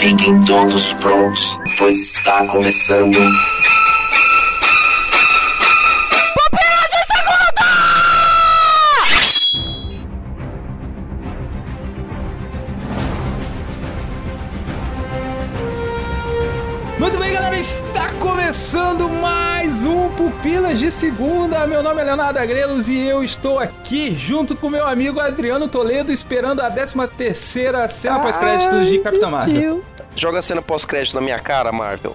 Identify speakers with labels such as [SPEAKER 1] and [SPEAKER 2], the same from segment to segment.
[SPEAKER 1] Fiquem todos prontos, pois está começando.
[SPEAKER 2] Segunda. Meu nome é Leonardo Agrelos e eu estou aqui junto com meu amigo Adriano Toledo esperando a 13 terceira cena pós-créditos de Capitão Marvel.
[SPEAKER 3] Joga a cena pós-crédito na minha cara, Marvel.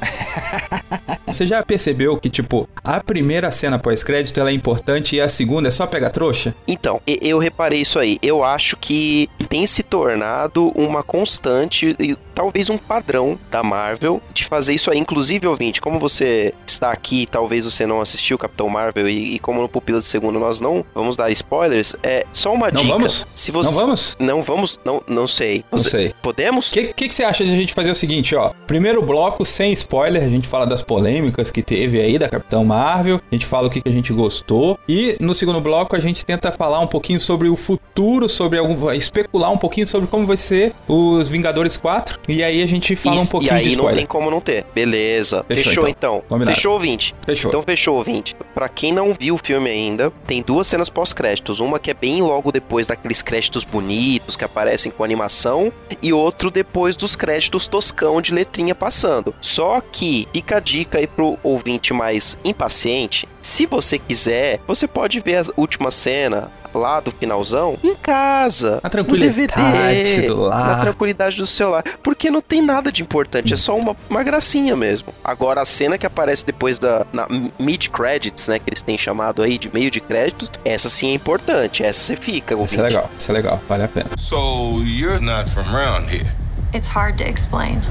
[SPEAKER 2] Você já percebeu que, tipo, a primeira cena pós-crédito ela é importante e a segunda é só pegar trouxa?
[SPEAKER 3] Então, eu reparei isso aí. Eu acho que tem se tornado uma constante e talvez um padrão da Marvel de fazer isso aí. Inclusive, ouvinte, como você está aqui, talvez você não assistiu Capitão Marvel e, e como no Pupila de Segundo nós não vamos dar spoilers, é só uma
[SPEAKER 2] Não
[SPEAKER 3] dica.
[SPEAKER 2] vamos?
[SPEAKER 3] Se você...
[SPEAKER 2] Não vamos?
[SPEAKER 3] Não vamos? Não, não sei.
[SPEAKER 2] Não
[SPEAKER 3] Você-
[SPEAKER 2] sei.
[SPEAKER 3] Podemos?
[SPEAKER 2] O que, que, que você acha de a gente fazer o seguinte, ó? Primeiro bloco, sem spoiler, a gente fala das polêmicas que teve aí da Capitão Marvel, a gente fala o que, a gente gostou, e no segundo bloco a gente tenta falar um pouquinho sobre o futuro, sobre algum. especular um pouquinho sobre como vai ser os Vingadores 4, e aí a gente fala um
[SPEAKER 3] Isso,
[SPEAKER 2] pouquinho
[SPEAKER 3] e aí
[SPEAKER 2] de
[SPEAKER 3] não
[SPEAKER 2] spoiler.
[SPEAKER 3] tem como não ter. Beleza.
[SPEAKER 2] Fechou,
[SPEAKER 3] Fechou,
[SPEAKER 2] então.
[SPEAKER 3] então. Fechou, ouvinte.
[SPEAKER 2] Fechou.
[SPEAKER 3] Então fechou, ouvinte. Pra quem não viu o filme ainda, tem duas cenas pós-créditos. Uma que é bem logo depois daqueles créditos bonitos que aparecem com animação, e outro depois dos créditos toscão de letrinha passando. Só que fica a dica aí pro ouvinte mais impaciente. Se você quiser, você pode ver a última cena lá do finalzão em casa.
[SPEAKER 2] Na
[SPEAKER 3] no
[SPEAKER 2] tranquilidade
[SPEAKER 3] DVD,
[SPEAKER 2] do lar.
[SPEAKER 3] Na tranquilidade do celular. Porque não tem nada de importante, é só uma, uma gracinha mesmo. Agora, a cena que aparece depois da na mid-credits, né? Que eles têm chamado aí de meio de créditos, essa sim é importante. Essa você fica.
[SPEAKER 2] Isso é legal, isso é legal, vale a pena.
[SPEAKER 4] So you're not from around here.
[SPEAKER 5] It's hard to explain.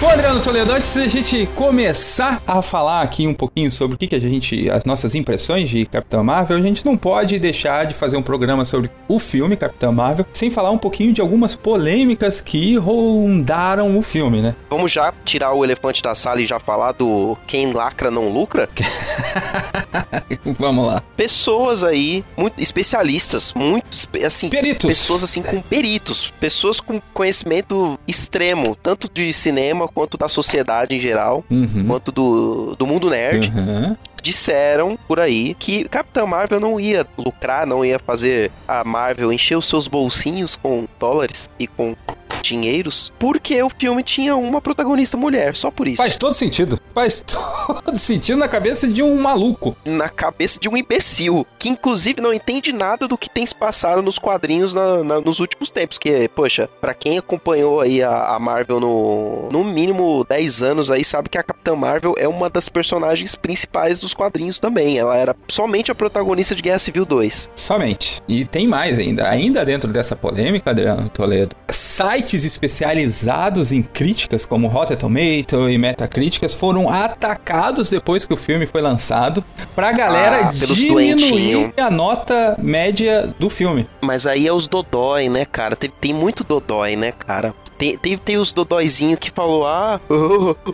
[SPEAKER 2] Bom, Adriano Toledo, antes da gente começar a falar aqui um pouquinho sobre o que, que a gente. as nossas impressões de Capitão Marvel, a gente não pode deixar de fazer um programa sobre o filme Capitão Marvel sem falar um pouquinho de algumas polêmicas que rondaram o filme, né?
[SPEAKER 3] Vamos já tirar o elefante da sala e já falar do quem lacra não lucra?
[SPEAKER 2] Vamos lá.
[SPEAKER 3] pessoas aí, muito especialistas, muito espe- assim,
[SPEAKER 2] Peritos.
[SPEAKER 3] pessoas assim com peritos, pessoas com conhecimento extremo, tanto de cinema quanto da sociedade em geral,
[SPEAKER 2] Uhum.
[SPEAKER 3] quanto do, do mundo nerd,
[SPEAKER 2] Uhum.
[SPEAKER 3] disseram por aí que Capitã Marvel não ia lucrar, não ia fazer a Marvel encher os seus bolsinhos com dólares e com dinheiros, porque o filme tinha uma protagonista mulher, só por isso.
[SPEAKER 2] Faz todo sentido. Faz todo sentido na cabeça de um maluco.
[SPEAKER 3] na cabeça de um imbecil, que inclusive não entende nada do que tem se passado nos quadrinhos na- na- nos últimos tempos. Que, poxa, pra quem acompanhou aí a, a Marvel no, no mínimo 10 anos aí, sabe que a Capitã Marvel é uma das personagens principais dos quadrinhos também. Ela era somente a protagonista de Guerra Civil 2.
[SPEAKER 2] Somente. E tem mais ainda. Ainda dentro dessa polêmica, Adriano Toledo, sites especializados em críticas, como Rotten Tomato e Metacríticas, foram atacados depois que o filme foi lançado pra galera
[SPEAKER 3] Ah,
[SPEAKER 2] diminuir a nota média do filme.
[SPEAKER 3] Mas aí é os dodói, né, cara? Tem, tem muito dodói, né, cara? Tem, tem, tem os dodóizinhos que falou, ah,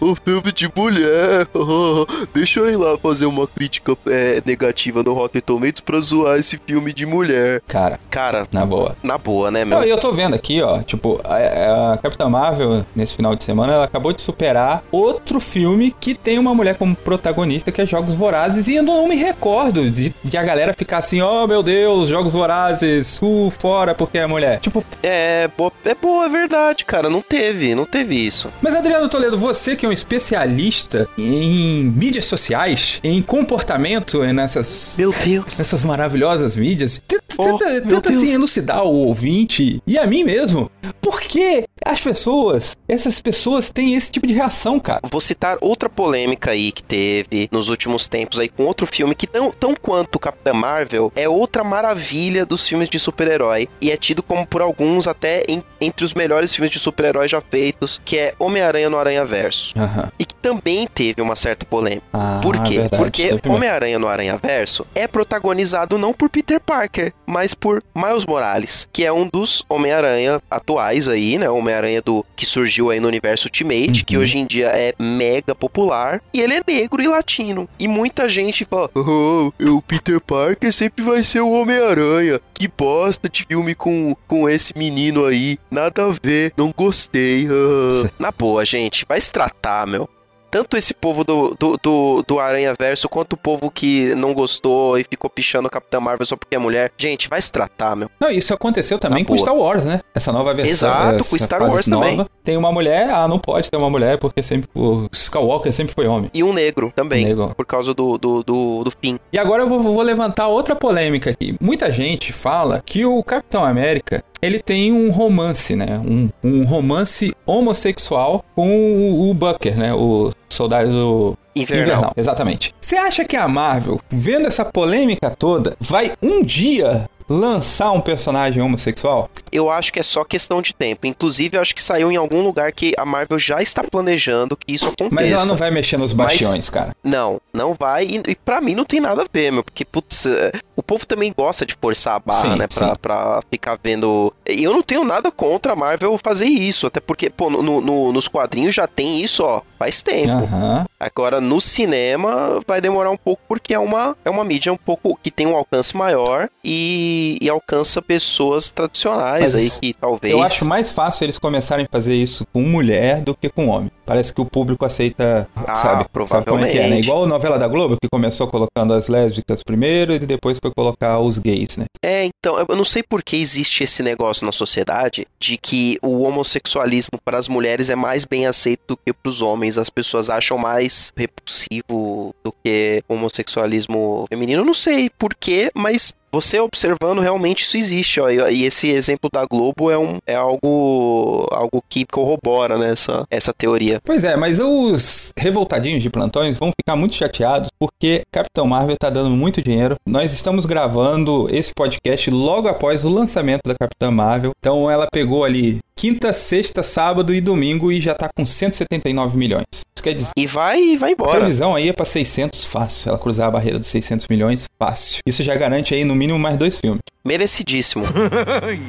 [SPEAKER 3] o filme de mulher, deixa eu ir lá fazer uma crítica é, negativa no Rotten Tomatoes pra zoar esse filme de mulher.
[SPEAKER 2] Cara,
[SPEAKER 3] Cara,
[SPEAKER 2] na boa.
[SPEAKER 3] na boa, né, meu?
[SPEAKER 2] Não, eu tô vendo aqui, ó, tipo, a, a Capitã Marvel, nesse final de semana, ela acabou de superar outro filme que tem uma mulher como protagonista, que é Jogos Vorazes, e eu não me recordo de, de a galera ficar assim, oh meu Deus, Jogos Vorazes, uh, fora porque é mulher. Tipo,
[SPEAKER 3] É, é boa, é verdade, cara. Não teve, não teve isso.
[SPEAKER 2] mas Adriano Toledo, você que é um especialista em mídias sociais, em comportamento nessas
[SPEAKER 3] Meu Deus.
[SPEAKER 2] nessas maravilhosas mídias. Tenta,
[SPEAKER 3] Oh,
[SPEAKER 2] tenta, assim, elucidar o ouvinte e a mim mesmo. Por que as pessoas, essas pessoas têm esse tipo de reação, cara?
[SPEAKER 3] Vou citar outra polêmica aí que teve nos últimos tempos aí com outro filme que tão, tão quanto Capitã Marvel é outra maravilha dos filmes de super-herói e é tido como por alguns até em- entre os melhores filmes de super-herói já feitos, que é Homem-Aranha no Aranha Verso. E que também teve uma certa polêmica.
[SPEAKER 2] Ah,
[SPEAKER 3] Por quê?
[SPEAKER 2] verdade,
[SPEAKER 3] Porque. Homem-Aranha no Aranha Verso é protagonizado não por Peter Parker, mas por Miles Morales, que é um dos Homem-Aranha atuais aí, né? Homem-Aranha do que surgiu aí no universo Ultimate, que
[SPEAKER 2] Uhum.
[SPEAKER 3] hoje em dia é mega popular, e ele é negro e latino. E muita gente fala: "Oh, o Peter Parker sempre vai ser o Homem-Aranha. Que bosta de filme com, com esse menino aí. Nada a ver, não gostei." ah." Na boa, gente, vai se tratar, meu tanto esse povo do, do, do, do Aranha Verso quanto o povo que não gostou e ficou pichando o Capitão Marvel só porque é mulher. Gente, vai se tratar, meu.
[SPEAKER 2] Não, isso aconteceu também
[SPEAKER 3] Na
[SPEAKER 2] com
[SPEAKER 3] boa.
[SPEAKER 2] Star Wars, né? Essa nova versão.
[SPEAKER 3] Exato, com Star Wars
[SPEAKER 2] nova.
[SPEAKER 3] também.
[SPEAKER 2] Tem uma mulher, ah, não pode ter uma mulher, porque sempre o Skywalker sempre foi homem.
[SPEAKER 3] E um negro também,
[SPEAKER 2] Negro.
[SPEAKER 3] por causa do, do, do, do fim.
[SPEAKER 2] E agora eu vou, vou levantar outra polêmica aqui. Muita gente fala que o Capitão América ele tem um romance, né? Um, um romance homossexual com o, o Bucker, né? O soldado
[SPEAKER 3] Invernal.
[SPEAKER 2] Exatamente. Você acha que a Marvel, vendo essa polêmica toda, vai um dia lançar um personagem homossexual?
[SPEAKER 3] Eu acho que é só questão de tempo. Inclusive, eu acho que saiu em algum lugar que a Marvel já está planejando que isso aconteça.
[SPEAKER 2] Mas ela não vai mexer nos
[SPEAKER 3] Mas-
[SPEAKER 2] bastiões, cara.
[SPEAKER 3] Não, não vai. E, e pra mim não tem nada a ver, meu. Porque, putz, é, o povo também gosta de forçar a barra,
[SPEAKER 2] Sim,
[SPEAKER 3] né? Pra, pra ficar vendo. E eu não tenho nada contra a Marvel fazer isso. Até porque, pô, no, no- nos quadrinhos já tem isso, ó, faz tempo.
[SPEAKER 2] Aham.
[SPEAKER 3] Agora, no cinema, vai demorar um pouco porque é uma, é uma mídia um pouco que tem um alcance maior e, e alcança pessoas tradicionais
[SPEAKER 2] Mas
[SPEAKER 3] aí que talvez.
[SPEAKER 2] Eu acho mais fácil eles começarem a fazer isso com mulher do que com homem. Parece que o público aceita,
[SPEAKER 3] Ah,
[SPEAKER 2] sabe? Sabe como é que é, né?
[SPEAKER 3] provavelmente.
[SPEAKER 2] Igual a novela da Globo, que começou colocando as lésbicas primeiro e depois foi colocar os gays, né?
[SPEAKER 3] É, então, eu não sei por que existe esse negócio na sociedade de que o homossexualismo para as mulheres é mais bem aceito do que para os homens. As pessoas acham mais repulsivo do que o homossexualismo feminino. Eu não sei por quê, mas você observando realmente isso existe, ó. E e esse exemplo da Globo é, um, é algo, algo que corrobora né, essa, essa teoria.
[SPEAKER 2] Pois é, mas os revoltadinhos de plantões vão ficar muito chateados porque Capitão Marvel tá dando muito dinheiro. Nós estamos gravando esse podcast logo após o lançamento da Capitã Marvel. Então ela pegou ali quinta, sexta, sábado e domingo e já tá com 179 milhões. Isso quer dizer
[SPEAKER 3] E vai, vai
[SPEAKER 2] A
[SPEAKER 3] embora.
[SPEAKER 2] previsão aí é pra 600 fácil. Ela cruzar a barreira dos 600 milhões fácil. Isso já garante aí no mínimo mais dois filmes.
[SPEAKER 3] Merecidíssimo.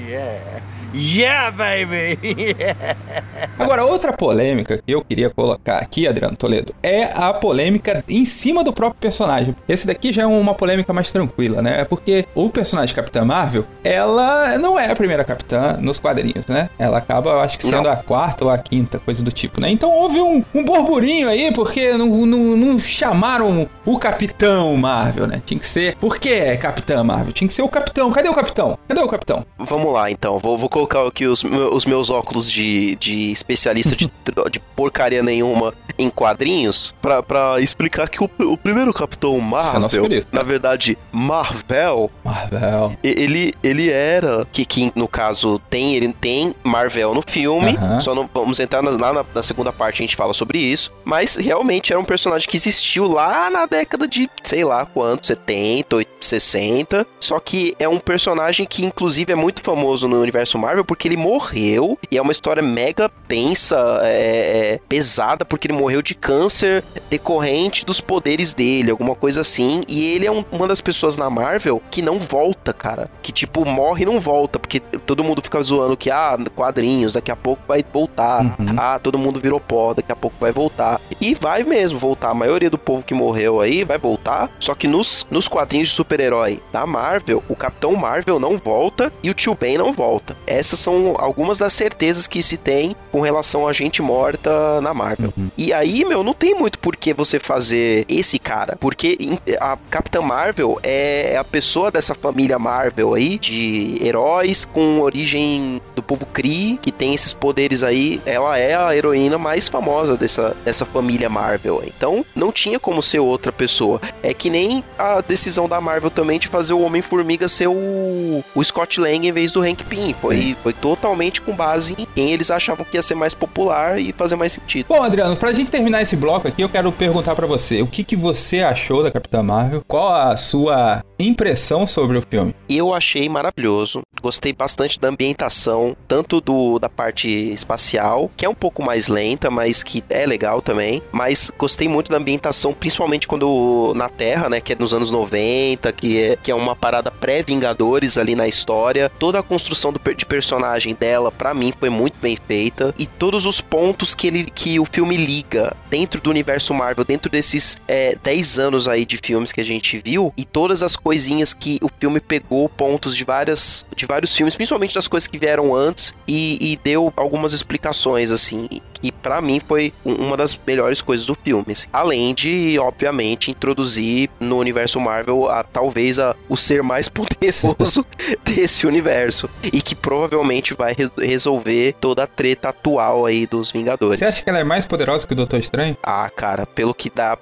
[SPEAKER 6] Yeah, baby!
[SPEAKER 2] Agora, outra polêmica que eu queria colocar aqui, Adriano Toledo, é a polêmica em cima do próprio personagem. Esse daqui já é uma polêmica mais tranquila, né? Porque o personagem Capitã Marvel, ela não é a primeira capitã nos quadrinhos, né? Ela acaba, eu acho que sendo
[SPEAKER 3] Não.
[SPEAKER 2] a quarta ou a quinta, coisa do tipo, né? Então houve um, um burburinho aí, porque não, não, não chamaram o Capitão Marvel, né? Tinha que ser. Por que Capitã Marvel? Tinha que ser o Capitão. Cadê o Capitão? Cadê o Capitão?
[SPEAKER 3] Vamos lá, então. Vou, vou colocar aqui os, os meus óculos de, de especialista de, de porcaria nenhuma em quadrinhos pra, pra explicar que o, o primeiro Capitão
[SPEAKER 2] é
[SPEAKER 3] Marvel,
[SPEAKER 2] querido.
[SPEAKER 3] na verdade, Marvel,
[SPEAKER 2] Marvel.
[SPEAKER 3] ele, ele era, que, que no caso tem, ele tem Marvel no filme, só não vamos entrar lá na, na segunda parte, a gente fala sobre isso, mas realmente era um personagem que existiu lá na década de, sei lá quanto, 70, 80, 60, só que é um personagem que inclusive é muito famoso no universo Marvel porque ele morreu, e é uma história mega pensa, é, é, pesada, porque ele morreu de câncer decorrente dos poderes dele, alguma coisa assim, e ele é um- uma das pessoas na Marvel que não volta, cara, que tipo morre e não volta, porque todo mundo fica zoando que, ah, quadrinhos, daqui a pouco vai voltar,
[SPEAKER 2] Uhum.
[SPEAKER 3] ah, todo mundo virou pó, daqui a pouco vai voltar. E vai mesmo voltar. A maioria do povo que morreu aí vai voltar. Só que nos, nos quadrinhos de super-herói da Marvel, o Capitão Marvel não volta e o Tio Ben não volta. Essas são algumas das certezas que se tem com relação a gente morta na Marvel. E aí, meu, não tem muito por que você fazer esse cara. Porque a Capitã Marvel é a pessoa dessa família Marvel aí, de heróis com origem do povo Kree, que tem esses poderes aí. Ela é a heroína mais famosa dessa, dessa família Marvel. Então, não tinha como ser outra pessoa. É que nem a decisão da Marvel também de fazer o Homem-Formiga ser o, o Scott Lang em vez do Hank Pym. Foi, foi totalmente com base em quem eles achavam que ia ser mais popular e fazer mais sentido.
[SPEAKER 2] Bom, Adriano, pra gente terminar esse bloco aqui, eu quero perguntar pra você, o que, que você achou da Capitã Marvel? Qual a sua impressão sobre o filme?
[SPEAKER 3] Eu achei maravilhoso. Gostei bastante da ambientação, tanto do da parte espacial, que é um pouco mais lenta, mas que é legal também. Mas gostei muito da ambientação, principalmente quando na Terra, né? Que é nos anos 90, que é, que é uma parada pré-Vingadores ali na história. Toda a construção do, de personagem dela, para mim, foi muito bem feita. E todos os pontos que, ele, que o filme liga dentro do universo Marvel, dentro desses é, 10 anos aí de filmes que a gente viu, e todas as coisinhas que o filme pegou pontos de várias de vários filmes, principalmente das coisas que vieram antes, e, e deu algumas explicações, assim, que para mim foi uma das melhores coisas do filme. Assim. Além de, obviamente, introduzir no universo Marvel a, talvez a, o ser mais poderoso desse universo. E que provavelmente vai re resolver toda a treta atual aí dos Vingadores.
[SPEAKER 2] Você acha que ela é mais poderosa que o Doutor Estranho?
[SPEAKER 3] Ah, cara, pelo que dá,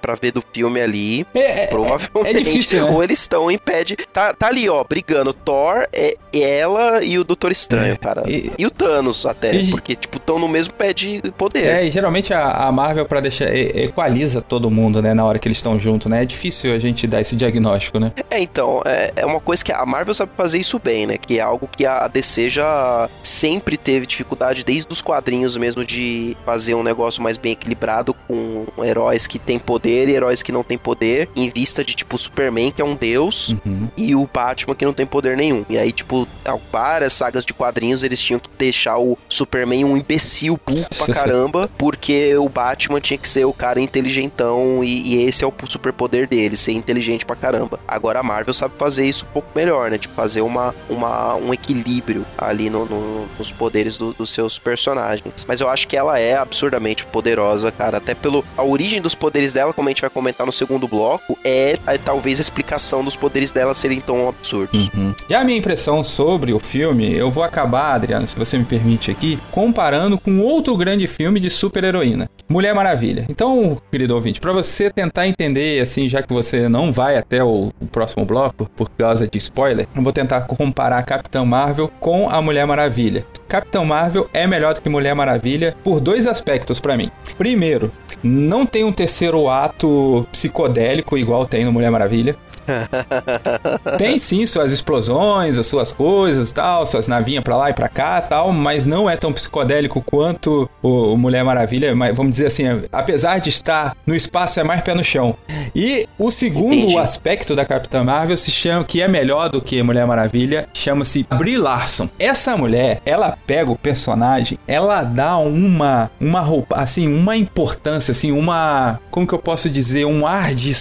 [SPEAKER 3] pra ver do filme ali,
[SPEAKER 2] é, é
[SPEAKER 3] provavelmente.
[SPEAKER 2] É difícil, né?
[SPEAKER 3] Ou eles estão em pé de. Tá, tá ali, ó, brigando. Thor, é, ela e o Doutor Estranho, é, cara. E, e, o Thanos até. E, porque, tipo, estão no mesmo pé de poder.
[SPEAKER 2] É, e geralmente a, a Marvel, para deixar. equaliza todo mundo, né? Na hora que eles estão juntos, né? É difícil a gente dar esse diagnóstico, né?
[SPEAKER 3] É, então, é, é uma coisa que a Marvel sabe fazer isso bem, né? Que é algo que a DC já sempre teve dificuldade, desde os quadrinhos mesmo, de fazer um negócio mais bem equilibrado com heróis que têm poder e heróis que não têm poder, em vista de, tipo, Superman, que é um deus, uhum. e o Batman, que não tem poder nenhum. E aí, tipo, várias sagas de quadrinhos, eles tinham que deixar o Superman um imbecil burro pra caramba, porque o Batman tinha que ser o cara inteligentão e, e esse é o superpoder dele, ser inteligente pra caramba. Agora a Marvel sabe fazer isso um pouco melhor, né? De fazer uma, uma, um equilíbrio ali no, no, nos poderes do, dos seus personagens. Mas eu acho que ela é absurdamente poderosa, cara. Até pelo a origem dos poderes dela, como a gente vai comentar no segundo bloco, é, é talvez a explicação dos poderes dela serem tão absurdos.
[SPEAKER 2] Uhum. Já a minha impressão sobre o filme, eu vou acabar, Adriano, se você me permite aqui, comparando com outro grande filme de super-heroína, Mulher Maravilha. Então, querido ouvinte, para você tentar entender, assim, já que você não vai até o, o, próximo bloco por causa de spoiler, eu vou tentar comparar Capitão Marvel com a Mulher Maravilha. Capitão Marvel é melhor do que Mulher Maravilha por dois aspectos para mim. Primeiro, não tem um terceiro ato psicodélico igual tem no Mulher Maravilha. Tem sim suas explosões, as suas coisas tal, suas navinhas pra lá e pra cá tal, mas não é tão psicodélico quanto o, Mulher Maravilha, mas vamos dizer assim, apesar de estar no espaço, é mais pé no chão. E o segundo Entendi. aspecto da Capitã Marvel se chama, que é melhor do que Mulher Maravilha, chama-se Brie Larson. Essa mulher, ela pega o personagem, ela dá uma, uma roupa, assim, uma importância, assim, uma, como que eu posso dizer, um ar de,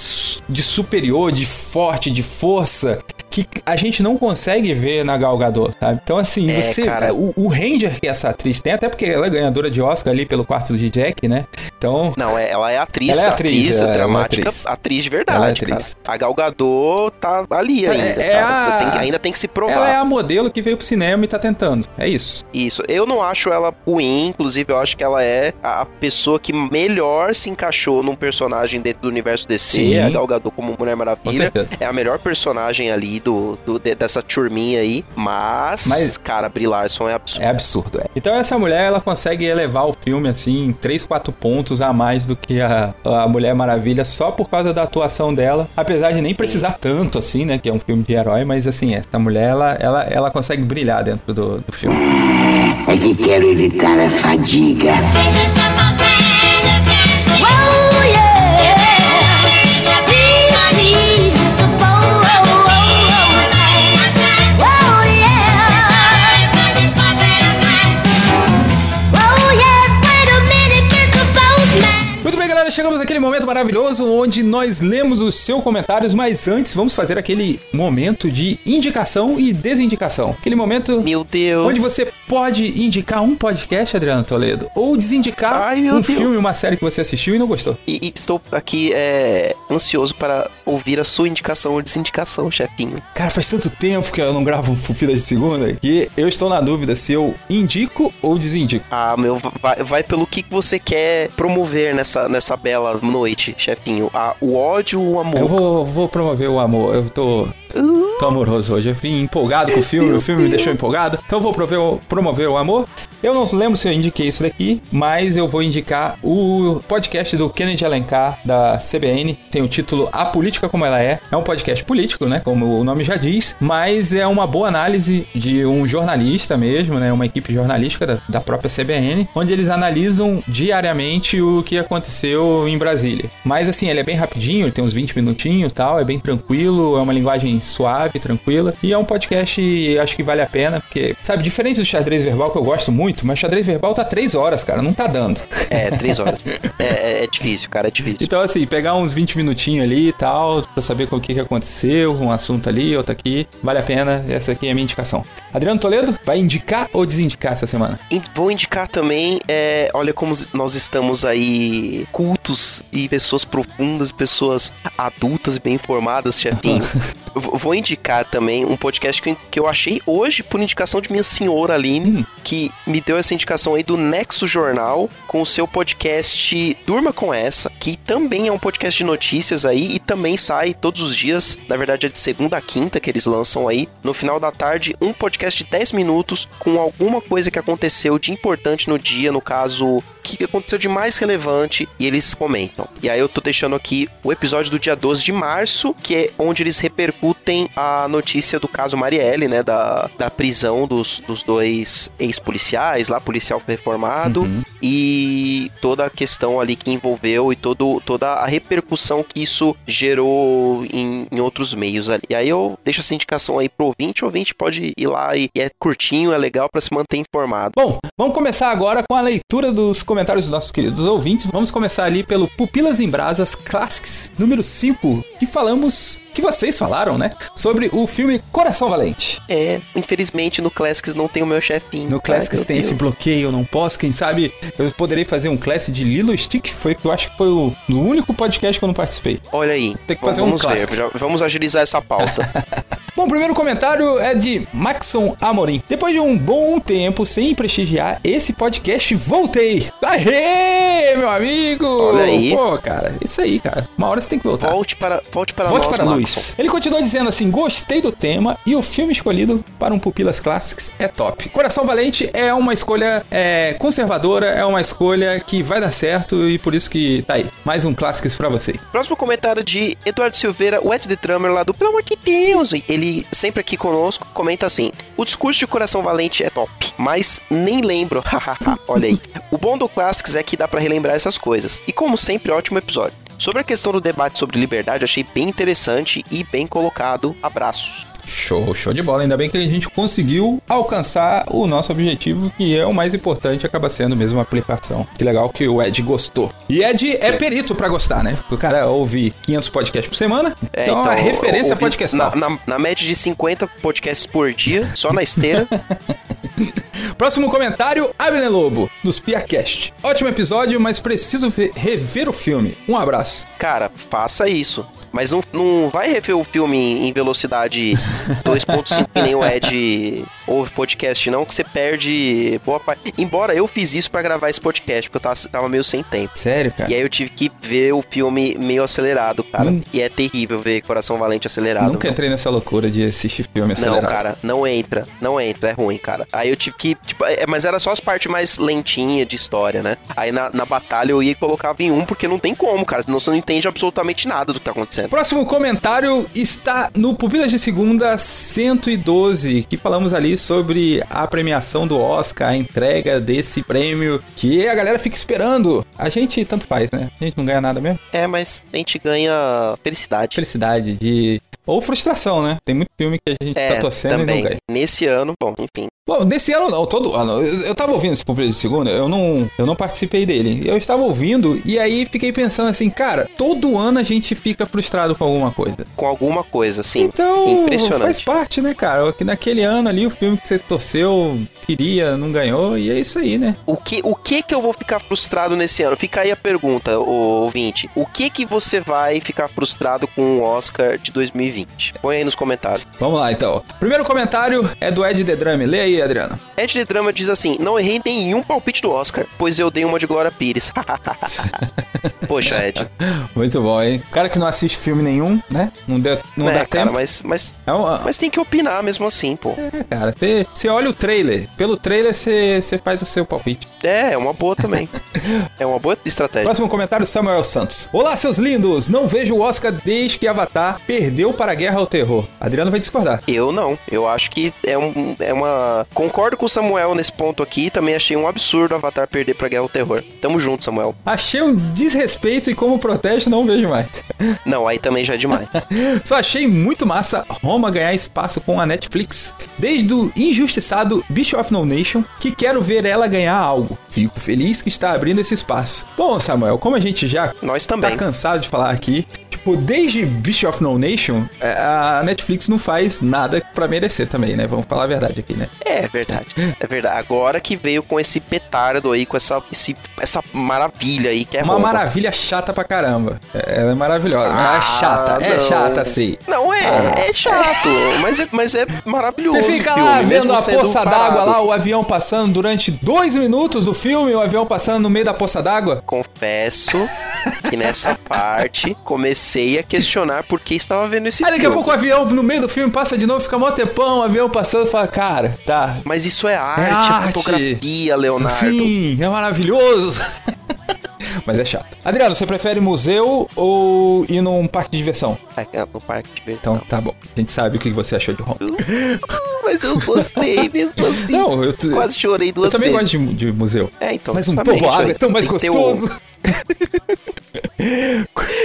[SPEAKER 2] de superior, de forte, de força, que a gente não consegue ver na Gal Gadot, sabe? Então, assim, é, você. O, o, Ranger que essa atriz tem, até porque ela é ganhadora de Oscar ali pelo quarto de Jack, né? Então.
[SPEAKER 3] Não, é, ela é atriz.
[SPEAKER 2] Ela é atriz,
[SPEAKER 3] atriz é, dramática, atriz. atriz. de verdade. É atriz. Cara. A Gal Gadot tá ali é, ainda. É, a... tem, ainda tem que se provar.
[SPEAKER 2] Ela é a modelo que veio pro cinema e tá tentando. É isso.
[SPEAKER 3] Isso. Eu não acho ela ruim, inclusive eu acho que ela é a pessoa que melhor se encaixou num personagem dentro do universo DC, Sim. a Gal Gadot como Mulher Maravilha. É a melhor personagem ali do, do dessa turminha aí, mas, mas cara, Brie Larson é absurdo.
[SPEAKER 2] É absurdo, é. Então essa mulher, ela consegue elevar o filme assim em 3, 4 pontos a mais do que a, a Mulher Maravilha só por causa da atuação dela, apesar de nem precisar tanto assim, né, que é um filme de herói, mas assim, essa mulher, ela, ela, ela consegue brilhar dentro do, do filme.
[SPEAKER 1] É que quero evitar a fadiga.
[SPEAKER 2] Chegamos naquele momento maravilhoso onde nós lemos os seus comentários, mas antes vamos fazer aquele momento de indicação e desindicação. Aquele momento
[SPEAKER 3] Meu Deus.
[SPEAKER 2] onde você pode indicar um podcast, Adriano Toledo, ou desindicar Ai, um Deus. filme, uma série que você assistiu e não gostou.
[SPEAKER 3] E, e estou aqui é, ansioso para ouvir a sua indicação ou desindicação, chefinho.
[SPEAKER 2] Cara, faz tanto tempo que eu não gravo um Fufila de Segunda que eu estou na dúvida se eu indico ou desindico.
[SPEAKER 3] Ah, meu, vai, vai pelo que você quer promover nessa, nessa bela noite, chefinho. A, o ódio ou o amor?
[SPEAKER 2] Eu vou, vou promover o amor. Eu tô. Tô amoroso hoje. Eu vim empolgado com o filme, o filme me deixou empolgado. Então eu vou promover, promover o amor. Eu não lembro se eu indiquei isso daqui, mas eu vou indicar o podcast do Kennedy Alencar, da CBN. Tem o título A Política Como Ela É. É um podcast político, né? Como o nome já diz, mas é uma boa análise de um jornalista mesmo, né? Uma equipe jornalística da, da própria CBN, onde eles analisam diariamente o que aconteceu em Brasília. Mas assim, ele é bem rapidinho, ele tem uns 20 minutinhos tal, é bem tranquilo, é uma linguagem suave, tranquila. E é um podcast, acho que vale a pena, porque, sabe, diferente do xadrez verbal, que eu gosto muito, mas xadrez verbal tá 3 horas, cara, não tá dando.
[SPEAKER 3] É, 3 horas. é, é, é, difícil, cara, é difícil.
[SPEAKER 2] Então, assim, pegar uns 20 minutinhos ali e tal, pra saber com o que, que aconteceu, um assunto ali, outro aqui, vale a pena. Essa aqui é a minha indicação. Adriano Toledo, vai indicar ou desindicar essa semana?
[SPEAKER 3] Vou indicar também, é, olha como nós estamos aí cultos e pessoas profundas, pessoas adultas e bem informadas, chefinho. Vou indicar também um podcast que, eu achei hoje por indicação de minha senhora Aline, hum. Que me deu essa indicação aí do Nexo Jornal com o seu podcast Durma com Essa, que também é um podcast de notícias aí e também sai todos os dias, na verdade é de segunda a quinta que eles lançam aí, no final da tarde, um podcast de 10 minutos com alguma coisa que aconteceu de importante no dia, no caso, que aconteceu de mais relevante e eles comentam. E aí eu tô deixando aqui o episódio do dia 12 de março, que é onde eles repercutem a notícia do caso Marielle, né, da, da prisão dos, dos dois ex-policiais lá, policial reformado, uhum. e toda a questão ali que envolveu e todo, toda a repercussão que isso gerou em, em outros meios ali. E aí eu deixo essa indicação aí pro ouvinte, o ouvinte pode ir lá e, e é curtinho, é legal para se manter informado.
[SPEAKER 2] Bom, vamos começar agora com a leitura dos comentários dos nossos queridos ouvintes. Vamos começar ali pelo Pupilas em Brasas Classics número 5, que falamos, que vocês falaram, né? Sobre o filme Coração Valente.
[SPEAKER 3] É, infelizmente no Classics não tem o meu chefinho.
[SPEAKER 2] No Classics tem esse bloqueio, eu não posso. Quem sabe eu poderei fazer um Classic de Lilo Stick, foi que eu acho que foi o, o único podcast que eu não participei.
[SPEAKER 3] Olha aí.
[SPEAKER 2] Tem que fazer vamos um Classic.
[SPEAKER 3] Ver, vamos agilizar essa pauta.
[SPEAKER 2] Bom, o primeiro comentário é de Maxon Amorim. Depois de um bom tempo sem prestigiar esse podcast, voltei. Aê, meu amigo!
[SPEAKER 3] Olha aí.
[SPEAKER 2] Pô, cara, isso aí, cara. Uma hora você tem que voltar.
[SPEAKER 3] Volte para, volte para
[SPEAKER 2] volte
[SPEAKER 3] nós,
[SPEAKER 2] para a luz. Ele continua dizendo assim: gostei do tema e o filme escolhido para um Pupilas Classics é top. Coração Valente é uma escolha é, conservadora, é uma escolha que vai dar certo e por isso que tá aí. Mais um Classics para você.
[SPEAKER 3] Próximo comentário de Eduardo Silveira, o Ed the Drummer lá do Pelo amor de Deus. Ele sempre aqui conosco comenta assim: o discurso de Coração Valente é top, mas nem lembro. Olha aí. O bom do Classics é que dá para relembrar essas coisas. E como sempre, ótimo episódio. Sobre a questão do debate sobre liberdade, achei bem interessante e bem colocado. Abraços.
[SPEAKER 2] Show, show de bola. Ainda bem que a gente conseguiu alcançar o nosso objetivo, que é o mais importante, acaba sendo mesmo a aplicação. Que legal que o Ed gostou. E Ed é perito para gostar, né? Porque o cara ouve 500 podcasts por semana, é, então, então a referência podcast.
[SPEAKER 3] Na, na, na média de 50 podcasts por dia, só na esteira.
[SPEAKER 2] Próximo comentário, Abner Lobo, dos Piacast. Ótimo episódio, mas preciso ver, rever o filme. Um abraço.
[SPEAKER 3] Cara, faça isso. Mas não, não vai rever o filme em velocidade 2.5 que nem o Ed ouve podcast, não, que você perde boa parte. Embora eu fiz isso para gravar esse podcast, porque eu tava, tava, meio sem tempo.
[SPEAKER 2] Sério, cara?
[SPEAKER 3] E aí eu tive que ver o filme meio acelerado, cara. Hum. E é terrível ver Coração Valente acelerado.
[SPEAKER 2] Nunca entrei nessa loucura de assistir filme acelerado.
[SPEAKER 3] Não, cara, não entra. Não entra, é ruim, cara. Aí eu tive que, tipo, é, mas era só as partes mais lentinhas de história, né? Aí na, na batalha eu ia e colocava em um, porque não tem como, cara. Senão você não entende absolutamente nada do que tá acontecendo.
[SPEAKER 2] Próximo comentário está no Pupilas de Segunda 112, que falamos ali sobre a premiação do Oscar, a entrega desse prêmio que a galera fica esperando. A gente tanto faz, né? A gente não ganha nada mesmo.
[SPEAKER 3] É, mas a gente ganha felicidade.
[SPEAKER 2] Felicidade de ou frustração, né? Tem muito filme que a gente é, tá torcendo também. e não ganha.
[SPEAKER 3] Nesse ano, bom, enfim.
[SPEAKER 2] Bom, desse ano não, todo ano. Eu, eu tava ouvindo esse Pulp de Segunda, eu não, eu não participei dele. Eu estava ouvindo e aí fiquei pensando assim, cara, todo ano a gente fica frustrado com alguma coisa.
[SPEAKER 3] Com alguma coisa, sim.
[SPEAKER 2] Então, Impressionante. faz parte, né, cara? Que naquele ano ali o filme que você torceu, queria, não ganhou e é isso aí, né?
[SPEAKER 3] O que, o que que eu vou ficar frustrado nesse ano? Fica aí a pergunta, o ouvinte. O que que você vai ficar frustrado com o Oscar de 2020? 2020. Põe aí nos comentários.
[SPEAKER 2] Vamos lá, então. Primeiro comentário é do Ed The Drame. Lê aí, Adriano.
[SPEAKER 3] Ed de Drama diz assim: Não errei nenhum palpite do Oscar, pois eu dei uma de Glória Pires. Poxa, Ed.
[SPEAKER 2] Muito bom, hein? O cara que não assiste filme nenhum, né? Não, deu, não
[SPEAKER 3] é,
[SPEAKER 2] dá
[SPEAKER 3] cara,
[SPEAKER 2] tempo.
[SPEAKER 3] mas, mas,
[SPEAKER 2] É
[SPEAKER 3] mas tem que opinar mesmo assim, pô.
[SPEAKER 2] É, cara, você- olha o trailer. Pelo trailer, você você faz o seu palpite.
[SPEAKER 3] É, é uma boa também. é uma boa estratégia.
[SPEAKER 2] Próximo comentário, Samuel Santos. Olá, seus lindos! Não vejo o Oscar desde que Avatar perdeu para a Guerra ao Terror. Adriano vai discordar.
[SPEAKER 3] Eu não. Eu acho que é, um, é uma. Concordo com o Samuel nesse ponto aqui. Também achei um absurdo Avatar perder pra Guerra ao Terror. Tamo junto, Samuel.
[SPEAKER 2] Achei um desrespeito e como protesto não vejo mais.
[SPEAKER 3] Não, aí também já é demais.
[SPEAKER 2] Só achei muito massa Roma ganhar espaço com a Netflix. Desde o injustiçado Beast of No Nation, que quero ver ela ganhar algo. Fico feliz que está abrindo esse espaço. Bom, Samuel, como a gente já
[SPEAKER 3] Nós
[SPEAKER 2] tá
[SPEAKER 3] também.
[SPEAKER 2] cansado de falar aqui, tipo, desde Beast of No Nation, a Netflix não faz nada pra merecer também, né? Vamos falar a verdade aqui, né?
[SPEAKER 3] É verdade. É verdade. Agora que veio com esse petardo aí, com essa, esse, essa maravilha aí que é
[SPEAKER 2] Uma
[SPEAKER 3] Roma.
[SPEAKER 2] maravilha chata pra caramba. É, Ela é maravilhosa.
[SPEAKER 3] Ah,
[SPEAKER 2] é chata, é
[SPEAKER 3] não.
[SPEAKER 2] chata, sim.
[SPEAKER 3] Não, é, é chato, mas é, mas é maravilhoso.
[SPEAKER 2] Você fica lá
[SPEAKER 3] filme,
[SPEAKER 2] vendo a poça d'água lá, o avião passando durante dois minutos do filme, o avião passando no meio da poça d'água.
[SPEAKER 3] Confesso que nessa parte comecei a questionar por que estava vendo esse
[SPEAKER 2] Aí daqui a pouco o avião no meio do filme passa de novo, fica mó tempão, o avião passando, fala, cara, tá.
[SPEAKER 3] Mas isso é arte, é
[SPEAKER 2] arte.
[SPEAKER 3] fotografia, Leonardo.
[SPEAKER 2] Sim, é maravilhoso. Mas é chato. Adriano, você prefere museu ou ir num parque de diversão?
[SPEAKER 3] É, é no parque de diversão.
[SPEAKER 2] Então, tá bom. A gente sabe o que você achou de Roma.
[SPEAKER 3] Mas eu gostei mesmo assim.
[SPEAKER 2] Não, eu,
[SPEAKER 3] Quase chorei
[SPEAKER 2] eu
[SPEAKER 3] duas
[SPEAKER 2] também
[SPEAKER 3] vezes.
[SPEAKER 2] gosto de, de museu.
[SPEAKER 3] É, então.
[SPEAKER 2] Mas um tobo água
[SPEAKER 3] aí
[SPEAKER 2] é tão mais gostoso.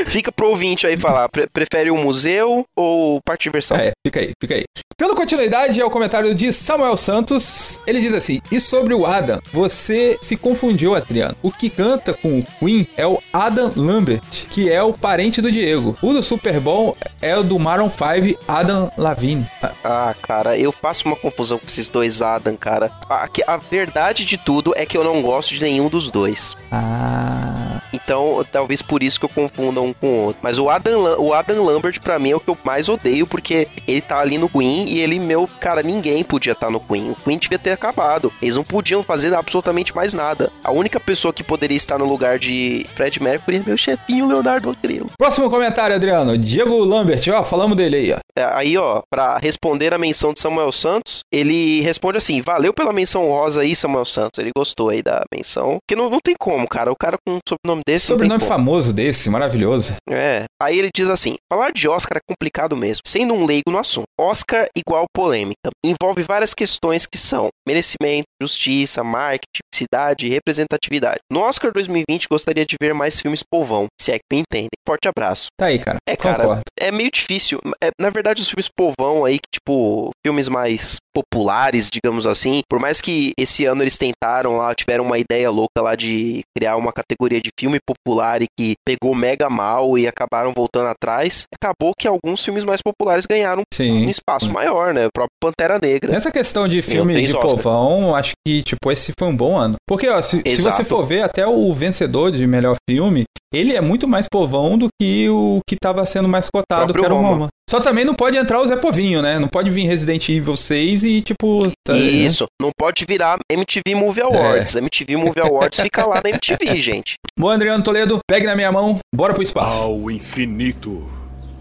[SPEAKER 3] Fica pro ouvinte aí falar, pre- prefere o museu ou o parque de diversão?
[SPEAKER 2] É, fica aí, fica aí. Dando continuidade ao comentário de Samuel Santos, ele diz assim: E sobre o Adam, você se confundiu, Adriano. O que canta com o Queen é o Adam Lambert, que é o parente do Diego. O do Super Bowl é o do Maroon 5, Adam Lavigne. Ah,
[SPEAKER 3] cara, eu faço uma confusão com esses dois Adam, cara. A, a verdade de tudo é que eu não gosto de nenhum dos dois.
[SPEAKER 2] Ah.
[SPEAKER 3] Então, talvez por isso que eu confunda um com o outro. Mas o Adam, o Adam Lambert, pra mim, é o que eu mais odeio, porque ele tá ali no Queen e ele, meu, cara, ninguém podia estar no Queen. O Queen devia ter acabado. Eles não podiam fazer absolutamente mais nada. A única pessoa que poderia estar no lugar de Fred Mercury é meu chefinho, Leonardo Grilo.
[SPEAKER 2] Próximo comentário, Adriano. Diego Lambert, ó, falamos dele aí, ó.
[SPEAKER 3] É, Aí, ó, pra responder a menção de Samuel Santos, ele responde assim: valeu pela menção rosa aí, Samuel Santos. Ele gostou aí da menção. Porque não, não tem como, cara. O cara com um sobrenome desse.
[SPEAKER 2] Sobrenome famoso desse, maravilhoso.
[SPEAKER 3] É. Aí ele diz assim: falar de Oscar é complicado mesmo, sendo um leigo no assunto. Oscar igual polêmica. Envolve várias questões que são merecimento, justiça, marketing, cidade e representatividade. No Oscar 2020, gostaria de ver mais filmes povão, se é que me entendem. Forte abraço.
[SPEAKER 2] Tá aí, cara.
[SPEAKER 3] É, cara,
[SPEAKER 2] Concordo.
[SPEAKER 3] É meio difícil. É, na verdade, os filmes povão aí, que, tipo, filmes mais populares, digamos assim, por mais que esse ano eles tentaram lá, tiveram uma ideia louca lá de criar uma categoria de filme popular e que pegou mega mal e acabaram voltando atrás, acabou que alguns filmes mais populares ganharam um
[SPEAKER 2] Sim.
[SPEAKER 3] espaço maior, né? O próprio Pantera Negra.
[SPEAKER 2] Nessa questão de filme de
[SPEAKER 3] Oscar.
[SPEAKER 2] povão, acho que, tipo, esse foi um bom ano. Porque, ó, se, se você for ver até o vencedor de melhor filme, ele é muito mais povão do que o que tava sendo mais cotado, que era o
[SPEAKER 3] Roma.
[SPEAKER 2] Roma. Só também não pode entrar o Zé Povinho, né? Não pode vir Resident Evil 6 e, tipo... tá-
[SPEAKER 3] Isso, não pode virar MTV Movie Awards. MTV Movie Awards fica lá na MTV, gente.
[SPEAKER 2] Bom, Adriano Toledo, pegue na minha mão, bora pro espaço.
[SPEAKER 6] Ao infinito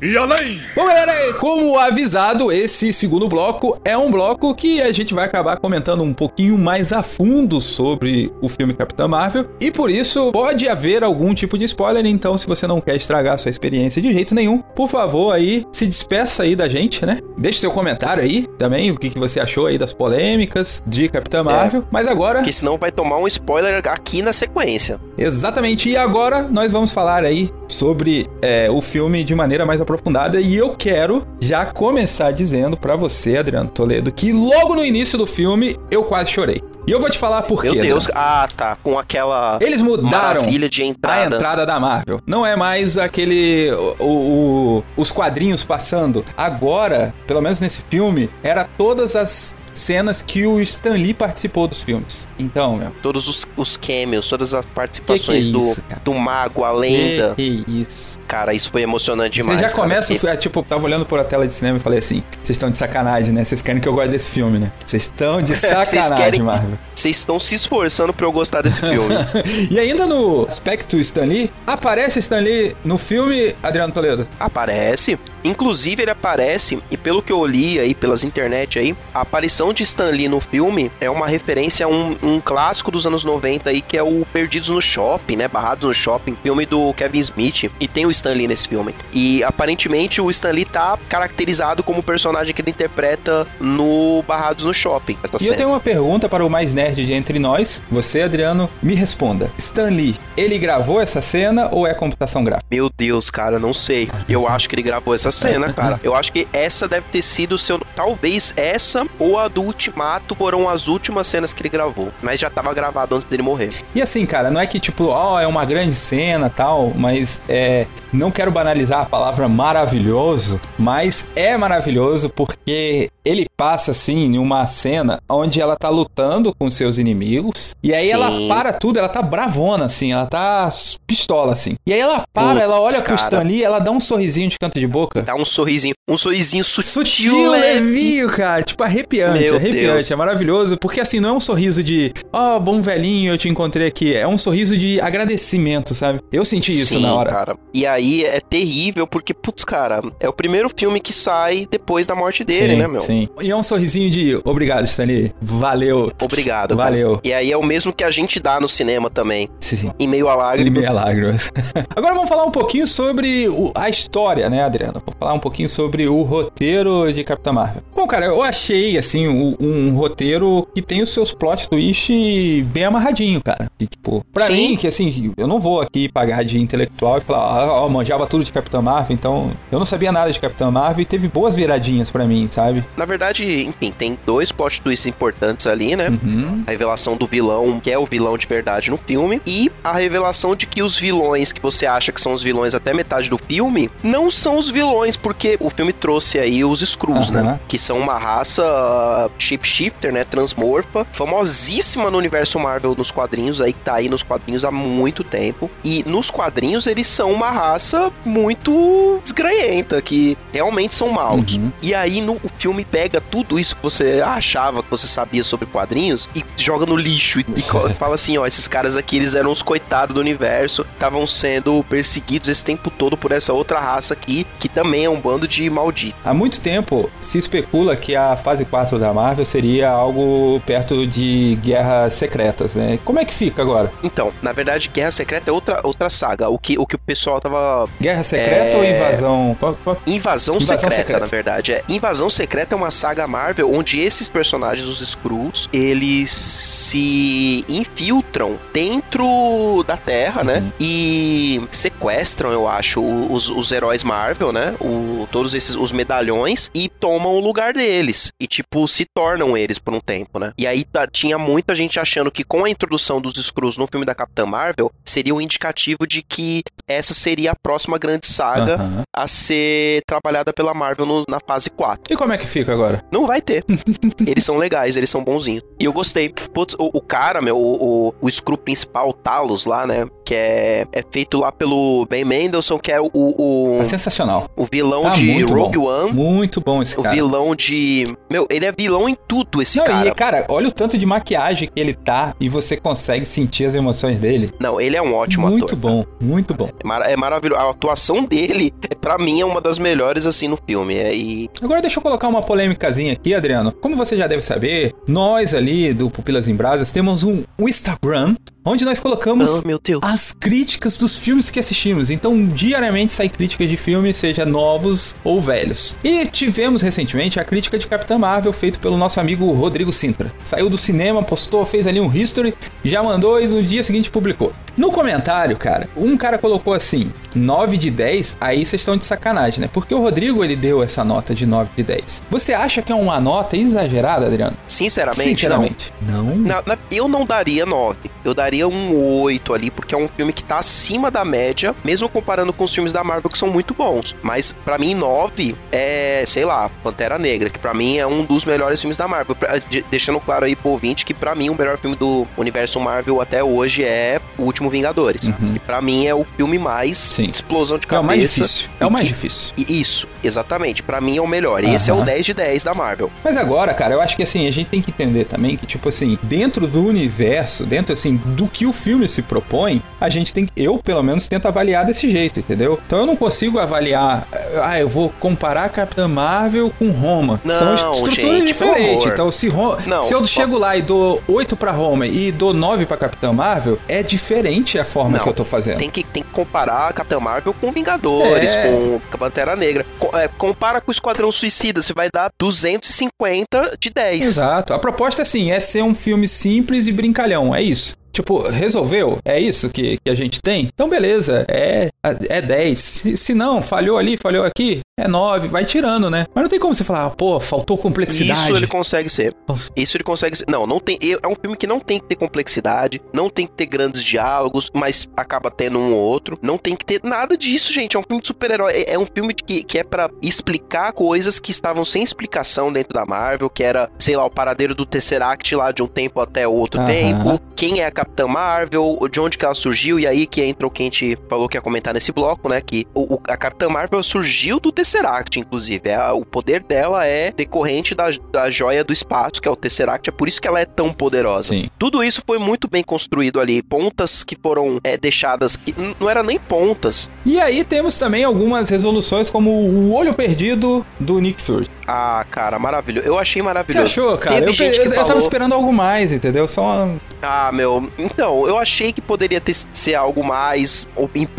[SPEAKER 6] e além!
[SPEAKER 2] Bom, galera, como avisado, esse segundo bloco é um bloco que a gente vai acabar comentando um pouquinho mais a fundo sobre o filme Capitã Marvel. E por isso pode haver algum tipo de spoiler, então se você não quer estragar a sua experiência de jeito nenhum, por favor aí, se despeça aí da gente, né? Deixe seu comentário aí também, o que, que você achou aí das polêmicas de Capitã Marvel. Mas agora,
[SPEAKER 3] Porque senão vai tomar um spoiler aqui na sequência.
[SPEAKER 2] Exatamente, e agora nós vamos falar aí sobre é, o filme de maneira mais aprofundada e eu quero já começar dizendo pra você, Adriano Toledo, que logo no início do filme eu quase chorei. E eu vou te falar por
[SPEAKER 3] Meu
[SPEAKER 2] quê.
[SPEAKER 3] Deus.
[SPEAKER 2] Adriano.
[SPEAKER 3] Ah, tá. Com aquela
[SPEAKER 2] Eles mudaram
[SPEAKER 3] de
[SPEAKER 2] a
[SPEAKER 3] entrada.
[SPEAKER 2] entrada da Marvel. Não é mais aquele. O, o- os quadrinhos passando. Agora, pelo menos nesse filme, era todas as cenas que o Stan Lee participou dos filmes. Então, meu.
[SPEAKER 3] Todos os, os cameos, todas as participações
[SPEAKER 2] Que que é isso,
[SPEAKER 3] do,
[SPEAKER 2] cara?
[SPEAKER 3] do mago, a lenda.
[SPEAKER 2] Que, que isso.
[SPEAKER 3] Cara, isso foi emocionante demais.
[SPEAKER 2] Vocês já
[SPEAKER 3] cara,
[SPEAKER 2] começam,
[SPEAKER 3] porque-
[SPEAKER 2] é, tipo, tava olhando por a tela de cinema e falei assim: vocês estão de sacanagem, né? Vocês querem que eu goste desse filme, né? Vocês estão de sacanagem,
[SPEAKER 3] querem-
[SPEAKER 2] Marvel.
[SPEAKER 3] Vocês estão se esforçando pra eu gostar desse filme.
[SPEAKER 2] e ainda no aspecto Stan Lee, aparece Stan Lee no filme Adriano Toledo.
[SPEAKER 3] Aparece. Inclusive, ele aparece, e pelo que eu li aí pelas internet aí, a aparição de Stan Lee no filme é uma referência a um, um clássico dos anos 90 aí, que é o Perdidos no Shopping, né? Barrados no Shopping, filme do Kevin Smith. E tem o Stan Lee nesse filme. E aparentemente o Stan Lee tá caracterizado como o personagem que ele interpreta no Barrados no Shopping.
[SPEAKER 2] E eu
[SPEAKER 3] cena.
[SPEAKER 2] tenho uma pergunta para o mais nerd de entre nós. Você, Adriano, me responda. Stan Lee, ele gravou essa cena ou é computação gráfica?
[SPEAKER 3] Meu Deus, cara, não sei. Eu acho que ele gravou essa cena, cara. Eu acho que essa deve ter sido o seu. Talvez essa ou a do Ultimato foram as últimas cenas que ele gravou. Mas já tava gravado antes dele morrer.
[SPEAKER 2] E assim, cara, não é que tipo, ó, é uma grande cena tal, mas é. Não quero banalizar a palavra maravilhoso, mas é maravilhoso porque ele passa assim em uma cena onde ela tá lutando com seus inimigos e aí
[SPEAKER 3] Sim.
[SPEAKER 2] ela para tudo, ela tá bravona assim, ela tá pistola assim. E aí ela para,
[SPEAKER 3] Putz,
[SPEAKER 2] ela olha pro
[SPEAKER 3] cara.
[SPEAKER 2] Stan Lee, ela dá um sorrisinho de canto de boca.
[SPEAKER 3] Dá um sorrisinho. Um sorrisinho sutil,
[SPEAKER 2] Sutil,
[SPEAKER 3] leve.
[SPEAKER 2] levinho, cara. Tipo, arrepiante,
[SPEAKER 3] Meu
[SPEAKER 2] arrepiante.
[SPEAKER 3] Deus.
[SPEAKER 2] É maravilhoso. Porque assim, não é um sorriso de, ó, bom velhinho, eu te encontrei aqui. É um sorriso de agradecimento, sabe? Eu senti isso
[SPEAKER 3] Sim,
[SPEAKER 2] na hora.
[SPEAKER 3] cara. E aí é terrível porque, putz, cara, é o primeiro filme que sai depois da morte dele,
[SPEAKER 2] sim,
[SPEAKER 3] né, meu?
[SPEAKER 2] Sim. E é um sorrisinho de obrigado, Stanley. Valeu.
[SPEAKER 3] Obrigado. cara.
[SPEAKER 2] Valeu.
[SPEAKER 3] E aí é o mesmo que a gente dá no cinema também.
[SPEAKER 2] Sim, sim.
[SPEAKER 3] Em meio a lágrimas.
[SPEAKER 2] meia lágrimas. Agora vamos falar um pouquinho sobre o- a história, né, Adriano? Vamos falar um pouquinho sobre o roteiro de Capitã Marvel. Bom, cara, eu achei, assim, um, um roteiro que tem os seus plot twist bem amarradinho, cara. E, tipo, pra
[SPEAKER 3] Sim.
[SPEAKER 2] mim, que assim, eu não vou aqui pagar de intelectual e falar, ah, ó, manjava tudo de Capitã Marvel, então eu não sabia nada de Capitã Marvel e teve boas viradinhas pra mim, sabe?
[SPEAKER 3] Na verdade, enfim, tem dois plot twists importantes ali, né?
[SPEAKER 2] Uhum.
[SPEAKER 3] A revelação do vilão, que é o vilão de verdade no filme, e a revelação de que os vilões que você acha que são os vilões até metade do filme, não são os vilões, porque o filme trouxe aí os Skrulls,
[SPEAKER 2] Aham.
[SPEAKER 3] né? Que são uma raça uh, shapeshifter, né? Transmorfa, famosíssima no universo Marvel nos quadrinhos, aí que tá aí nos quadrinhos há muito tempo. E nos quadrinhos eles são uma raça muito desgranhenta, que realmente são maus.
[SPEAKER 2] Uhum.
[SPEAKER 3] E aí no o filme pega tudo isso que você achava que você sabia sobre quadrinhos e joga no lixo e, e fala assim, ó, esses caras aqui eles eram os coitados do universo, estavam sendo perseguidos esse tempo todo por essa outra raça aqui, que também é um bando de malditos.
[SPEAKER 2] Há muito tempo se especula que a fase 4 da Marvel seria algo perto de guerras secretas, né? Como é que fica agora?
[SPEAKER 3] Então, na verdade, Guerra Secreta é outra, outra saga. O que, o que o pessoal tava.
[SPEAKER 2] Guerra secreta
[SPEAKER 3] É.
[SPEAKER 2] ou invasão?
[SPEAKER 3] Invasão,
[SPEAKER 2] Invasão
[SPEAKER 3] secreta,
[SPEAKER 2] Secreta.
[SPEAKER 3] na verdade. É. Invasão Secreta é uma saga Marvel onde esses personagens, os Skrulls, eles se infiltram dentro da Terra, né?
[SPEAKER 2] Uhum.
[SPEAKER 3] E sequestram, eu acho, os, os heróis Marvel, né? O, todos esses, os medalhões, e tomam o lugar deles. E, tipo, se tornam eles por um tempo, né? E aí tá- tinha muita gente achando que com a introdução dos Skrulls no filme da Capitã Marvel, seria um indicativo de que essa seria a próxima grande saga
[SPEAKER 2] Aham.
[SPEAKER 3] a ser trabalhada pela Marvel no- na fase 4.
[SPEAKER 2] E como é que fica agora?
[SPEAKER 3] Não vai ter. eles são legais, eles são bonzinhos. E eu gostei. Putz, o, o cara, meu, o, o, o Screw principal, o Talos lá, né? Que é, é feito lá pelo Ben Mendelssohn, que é o, o,
[SPEAKER 2] Tá sensacional.
[SPEAKER 3] o vilão
[SPEAKER 2] Tá
[SPEAKER 3] de
[SPEAKER 2] muito
[SPEAKER 3] Rogue
[SPEAKER 2] bom.
[SPEAKER 3] One.
[SPEAKER 2] Muito bom esse
[SPEAKER 3] O
[SPEAKER 2] cara.
[SPEAKER 3] vilão de. Meu, ele é vilão em tudo, esse
[SPEAKER 2] Não,
[SPEAKER 3] cara.
[SPEAKER 2] e cara, olha o tanto de maquiagem que ele tá e você consegue sentir as emoções dele.
[SPEAKER 3] Não, ele é um ótimo
[SPEAKER 2] muito
[SPEAKER 3] ator.
[SPEAKER 2] bom, muito bom.
[SPEAKER 3] É, mar- é maravilhoso. A atuação dele, é, pra mim, é uma das melhores, assim, no filme. É, e
[SPEAKER 2] Agora deixa eu colocar uma polêmicazinha aqui, Adriano. Como você já deve saber, nós ali do Pupilas em Brasas temos um, Instagram onde nós colocamos
[SPEAKER 3] Oh,
[SPEAKER 2] as críticas dos filmes que assistimos. Então, diariamente sai críticas de filmes, seja novos ou velhos. E tivemos recentemente a crítica de Capitã Marvel, feito pelo nosso amigo Rodrigo Sintra. Saiu do cinema, postou, fez ali um history, já mandou e no dia seguinte publicou. No comentário, cara, um cara colocou assim: 9 de 10, aí vocês estão de sacanagem, né? Porque o Rodrigo ele deu essa nota de 9 de 10. Você acha que é uma nota exagerada, Adriano?
[SPEAKER 3] Sinceramente,
[SPEAKER 2] Sinceramente. Não.
[SPEAKER 3] não. Na- na- eu não daria 9. Eu daria um 8 ali, porque é um filme que tá acima da média, mesmo comparando com os filmes da Marvel que são muito bons. Mas pra mim, 9 é, sei lá, Pantera Negra, que pra mim é um dos melhores filmes da Marvel. Pra- de- deixando claro aí pro ouvinte que pra mim o melhor filme do universo Marvel até hoje é O Último Vingadores.
[SPEAKER 2] Uhum.
[SPEAKER 3] E pra mim é o filme mais
[SPEAKER 2] Sim.
[SPEAKER 3] explosão de
[SPEAKER 2] É
[SPEAKER 3] cabeça.
[SPEAKER 2] o mais difícil. É o mais
[SPEAKER 3] que-
[SPEAKER 2] difícil.
[SPEAKER 3] e Isso, exatamente. Pra mim é o melhor. Esse é o
[SPEAKER 2] Aham.
[SPEAKER 3] 10 de 10 da Marvel.
[SPEAKER 2] Mas agora, cara, eu acho que assim, a gente tem que entender também que, tipo assim, dentro do universo, dentro assim, do que o filme se propõe, a gente tem que. Eu, pelo menos, tento avaliar desse jeito, entendeu? Então eu não consigo avaliar. Ah, eu vou comparar Capitã Marvel com Roma.
[SPEAKER 3] Não,
[SPEAKER 2] São est- estruturas
[SPEAKER 3] gente,
[SPEAKER 2] diferentes. Então, se, Ro-
[SPEAKER 3] Não,
[SPEAKER 2] se eu chego lá e dou 8 pra Roma e dou 9 pra Capitã Marvel, é diferente a forma
[SPEAKER 3] Não,
[SPEAKER 2] que eu tô fazendo.
[SPEAKER 3] Tem que, tem que comparar Capitã Marvel com Vingadores,
[SPEAKER 2] É.
[SPEAKER 3] com Pantera Negra. É, compara com o Esquadrão Suicida, você vai dar 250 de 10.
[SPEAKER 2] Exato. A proposta, assim, é ser um filme simples e brincalhão. É isso. Tipo, resolveu? É isso que, que a gente tem? Então, beleza. É, é 10. Se, se não, falhou ali, falhou aqui, é 9. Vai tirando, né? Mas não tem como você falar, ah, pô, faltou complexidade.
[SPEAKER 3] Isso ele consegue ser.
[SPEAKER 2] Nossa.
[SPEAKER 3] Isso ele consegue ser. Não, não tem. É um filme que não tem que ter complexidade, não tem que ter grandes diálogos, mas acaba tendo um ou outro. Não tem que ter nada disso, gente. É um filme de super-herói. É, é um filme que, que é pra explicar coisas que estavam sem explicação dentro da Marvel, que era, sei lá, o paradeiro do Tesseract lá de um tempo até outro
[SPEAKER 2] Aham.
[SPEAKER 3] tempo. Quem é a Capitã Marvel, de onde que ela surgiu, e aí que entra o que a gente falou que ia comentar nesse bloco, né? Que o, o- a Capitã Marvel surgiu do Tesseract, inclusive. É, o poder dela é decorrente da, da joia do espaço, que é o Tesseract. É por isso que ela é tão poderosa.
[SPEAKER 2] Sim.
[SPEAKER 3] Tudo isso foi muito bem construído ali. Pontas que foram é, deixadas, que não era nem pontas.
[SPEAKER 2] E aí temos também algumas resoluções, como o olho perdido do Nick Fury.
[SPEAKER 3] Ah, cara, maravilhoso. Eu achei
[SPEAKER 2] Você
[SPEAKER 3] maravilhoso.
[SPEAKER 2] achou, cara?
[SPEAKER 3] Teve
[SPEAKER 2] Eu,
[SPEAKER 3] gente
[SPEAKER 2] eu, eu tava
[SPEAKER 3] falou-
[SPEAKER 2] esperando algo mais, entendeu? Só uma...
[SPEAKER 3] Ah, meu. Então, eu achei que poderia ter, ser algo mais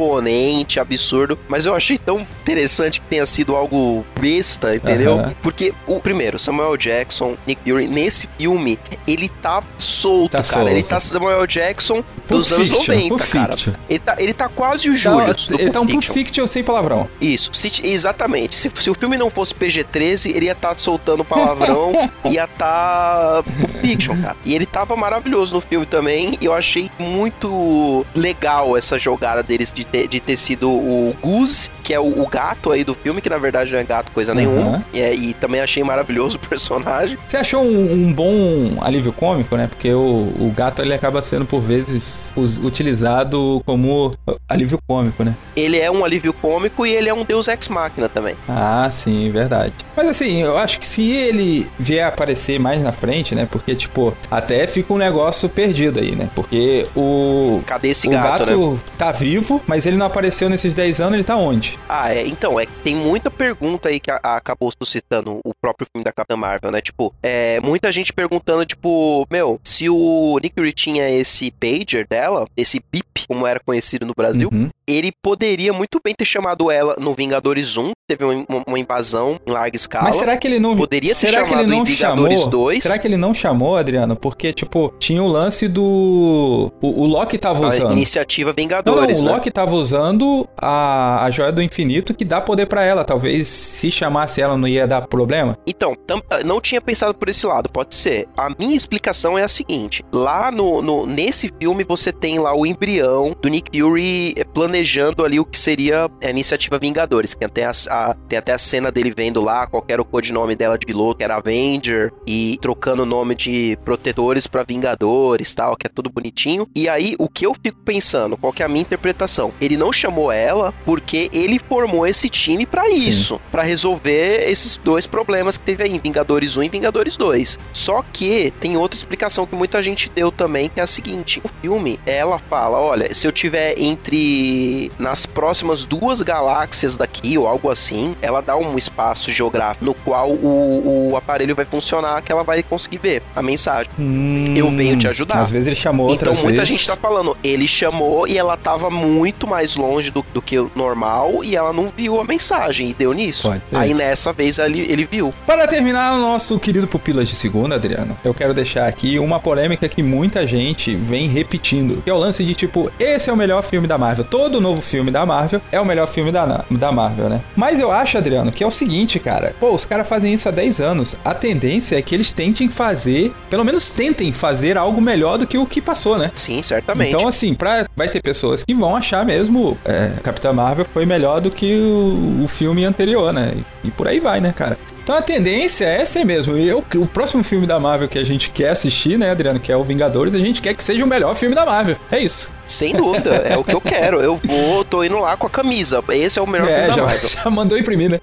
[SPEAKER 3] imponente, absurdo, mas eu achei tão interessante que tenha sido algo besta, entendeu? Porque, o primeiro, Samuel Jackson, Nick Fury, nesse filme, ele tá solto,
[SPEAKER 2] Tá
[SPEAKER 3] cara.
[SPEAKER 2] solto.
[SPEAKER 3] Ele tá Samuel Jackson
[SPEAKER 2] Pulp
[SPEAKER 3] dos anos
[SPEAKER 2] Fiction,
[SPEAKER 3] 90,
[SPEAKER 2] Pulp
[SPEAKER 3] cara.
[SPEAKER 2] Fiction.
[SPEAKER 3] Ele tá, ele tá quase o Júlio.
[SPEAKER 2] Tá, ele tá um Pulp Fiction sem palavrão.
[SPEAKER 3] Isso, se- exatamente. Se, se o filme não fosse PG-13, ele ia estar soltando palavrão, ia estar Pulp Fiction, cara. E ele tava maravilhoso no filme também, e eu achei muito legal essa jogada deles de ter, de ter sido o Goose, que é o, o gato aí do filme, que na verdade não é gato coisa nenhuma.
[SPEAKER 2] Aham.
[SPEAKER 3] E, é- e também achei maravilhoso o personagem.
[SPEAKER 2] Você achou um, um bom alívio cômico, né? Porque o, o gato ele acaba sendo por vezes us- utilizado como alívio cômico, né?
[SPEAKER 3] Ele é um alívio cômico e ele é um deus ex-máquina também.
[SPEAKER 2] Ah, sim, verdade. Mas assim, eu acho que se ele vier aparecer mais na frente, né? Porque, tipo, até fica um negócio perdido aí, né? Porque o.
[SPEAKER 3] Cadê esse
[SPEAKER 2] o
[SPEAKER 3] gato,
[SPEAKER 2] gato,
[SPEAKER 3] né?
[SPEAKER 2] tá vivo, mas ele não apareceu nesses 10 anos, ele tá onde?
[SPEAKER 3] Ah, é. Então, é que tem muita pergunta aí que a- a- acabou suscitando o próprio filme da Capitã Marvel, né? Tipo, é, muita gente perguntando, tipo, meu, se o Nick Fury tinha esse pager dela, esse bip, como era conhecido no Brasil,
[SPEAKER 2] Uhum.
[SPEAKER 3] ele poderia muito bem ter chamado ela no Vingadores 1, teve uma, uma- uma invasão em larga escala.
[SPEAKER 2] Mas será que ele não.
[SPEAKER 3] Poderia
[SPEAKER 2] será que ele não
[SPEAKER 3] Vingadores
[SPEAKER 2] chamou?
[SPEAKER 3] 2?
[SPEAKER 2] Será que ele não chamou, Adriano? Porque, tipo, tinha o lance do. O, o Loki tava
[SPEAKER 3] a
[SPEAKER 2] usando.
[SPEAKER 3] iniciativa
[SPEAKER 2] Não, não,
[SPEAKER 3] Vingadores,
[SPEAKER 2] o
[SPEAKER 3] né?
[SPEAKER 2] Loki tava usando a, a joia do infinito que dá poder pra ela. Talvez se chamasse ela não ia dar problema.
[SPEAKER 3] Então, tam- não tinha pensado por esse lado, pode ser. A minha explicação é a seguinte: lá no, no- nesse filme você tem lá o embrião do Nick Fury planejando ali o que seria a iniciativa Vingadores. Que tem, até a, a- tem até a cena dele vendo lá qual que era o codinome dela de piloto, que era Avenger, e trocando o nome de protetores pra Vingadores tal, que é tudo bonitinho. E aí, o que eu fico pensando, qual que é a minha interpretação? Ele não chamou ela porque ele formou esse time pra isso, pra resolver esses dois problemas que teve aí, Vingadores 1 e Vingadores 2. Só que tem outra explicação que muita gente deu também, que é a seguinte: o filme, ela fala, olha, se eu tiver entre nas próximas duas galáxias daqui ou algo assim, ela dá um espaço geográfico no qual o, o aparelho vai funcionar que ela vai conseguir ver a mensagem.
[SPEAKER 2] Hum,
[SPEAKER 3] Eu venho te ajudar.
[SPEAKER 2] Às vezes ele chamou
[SPEAKER 3] Então
[SPEAKER 2] outras
[SPEAKER 3] muita
[SPEAKER 2] vezes.
[SPEAKER 3] gente tá falando, ele chamou e ela tava muito mais longe do, do que o normal e ela não viu a mensagem e deu nisso. Aí nessa vez ele, ele viu.
[SPEAKER 2] Para terminar o nosso querido Pupilas de Segunda, Adriano, eu quero deixar aqui uma polêmica que muita gente vem repetindo, que é o lance de tipo, esse é o melhor filme da Marvel. Todo novo filme da Marvel é o melhor filme da, da Marvel, né? Mas eu acho, Adriano, que é o seguinte, cara. Pô, os caras fazem isso há 10 anos. A tendência é que eles tentem fazer, pelo menos tentem fazer algo melhor do que o que passou, né?
[SPEAKER 3] Sim, certamente.
[SPEAKER 2] Então, assim, pra, vai ter pessoas que vão achar mesmo é, Capitã Marvel foi melhor do que o, o filme anterior, né? E, e por aí vai, né, cara? Então a tendência é essa mesmo. Eu, o próximo filme da Marvel que a gente quer assistir, né, Adriano, que é o Vingadores, a gente quer que seja o melhor filme da Marvel. É isso.
[SPEAKER 3] Sem dúvida, é o que eu quero. Eu vou, tô indo lá com a camisa. Esse é o melhor
[SPEAKER 2] é,
[SPEAKER 3] filme da
[SPEAKER 2] já,
[SPEAKER 3] Marvel.
[SPEAKER 2] já mandou imprimir, né?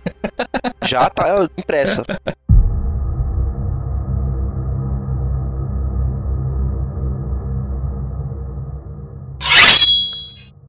[SPEAKER 3] Já tá impressa.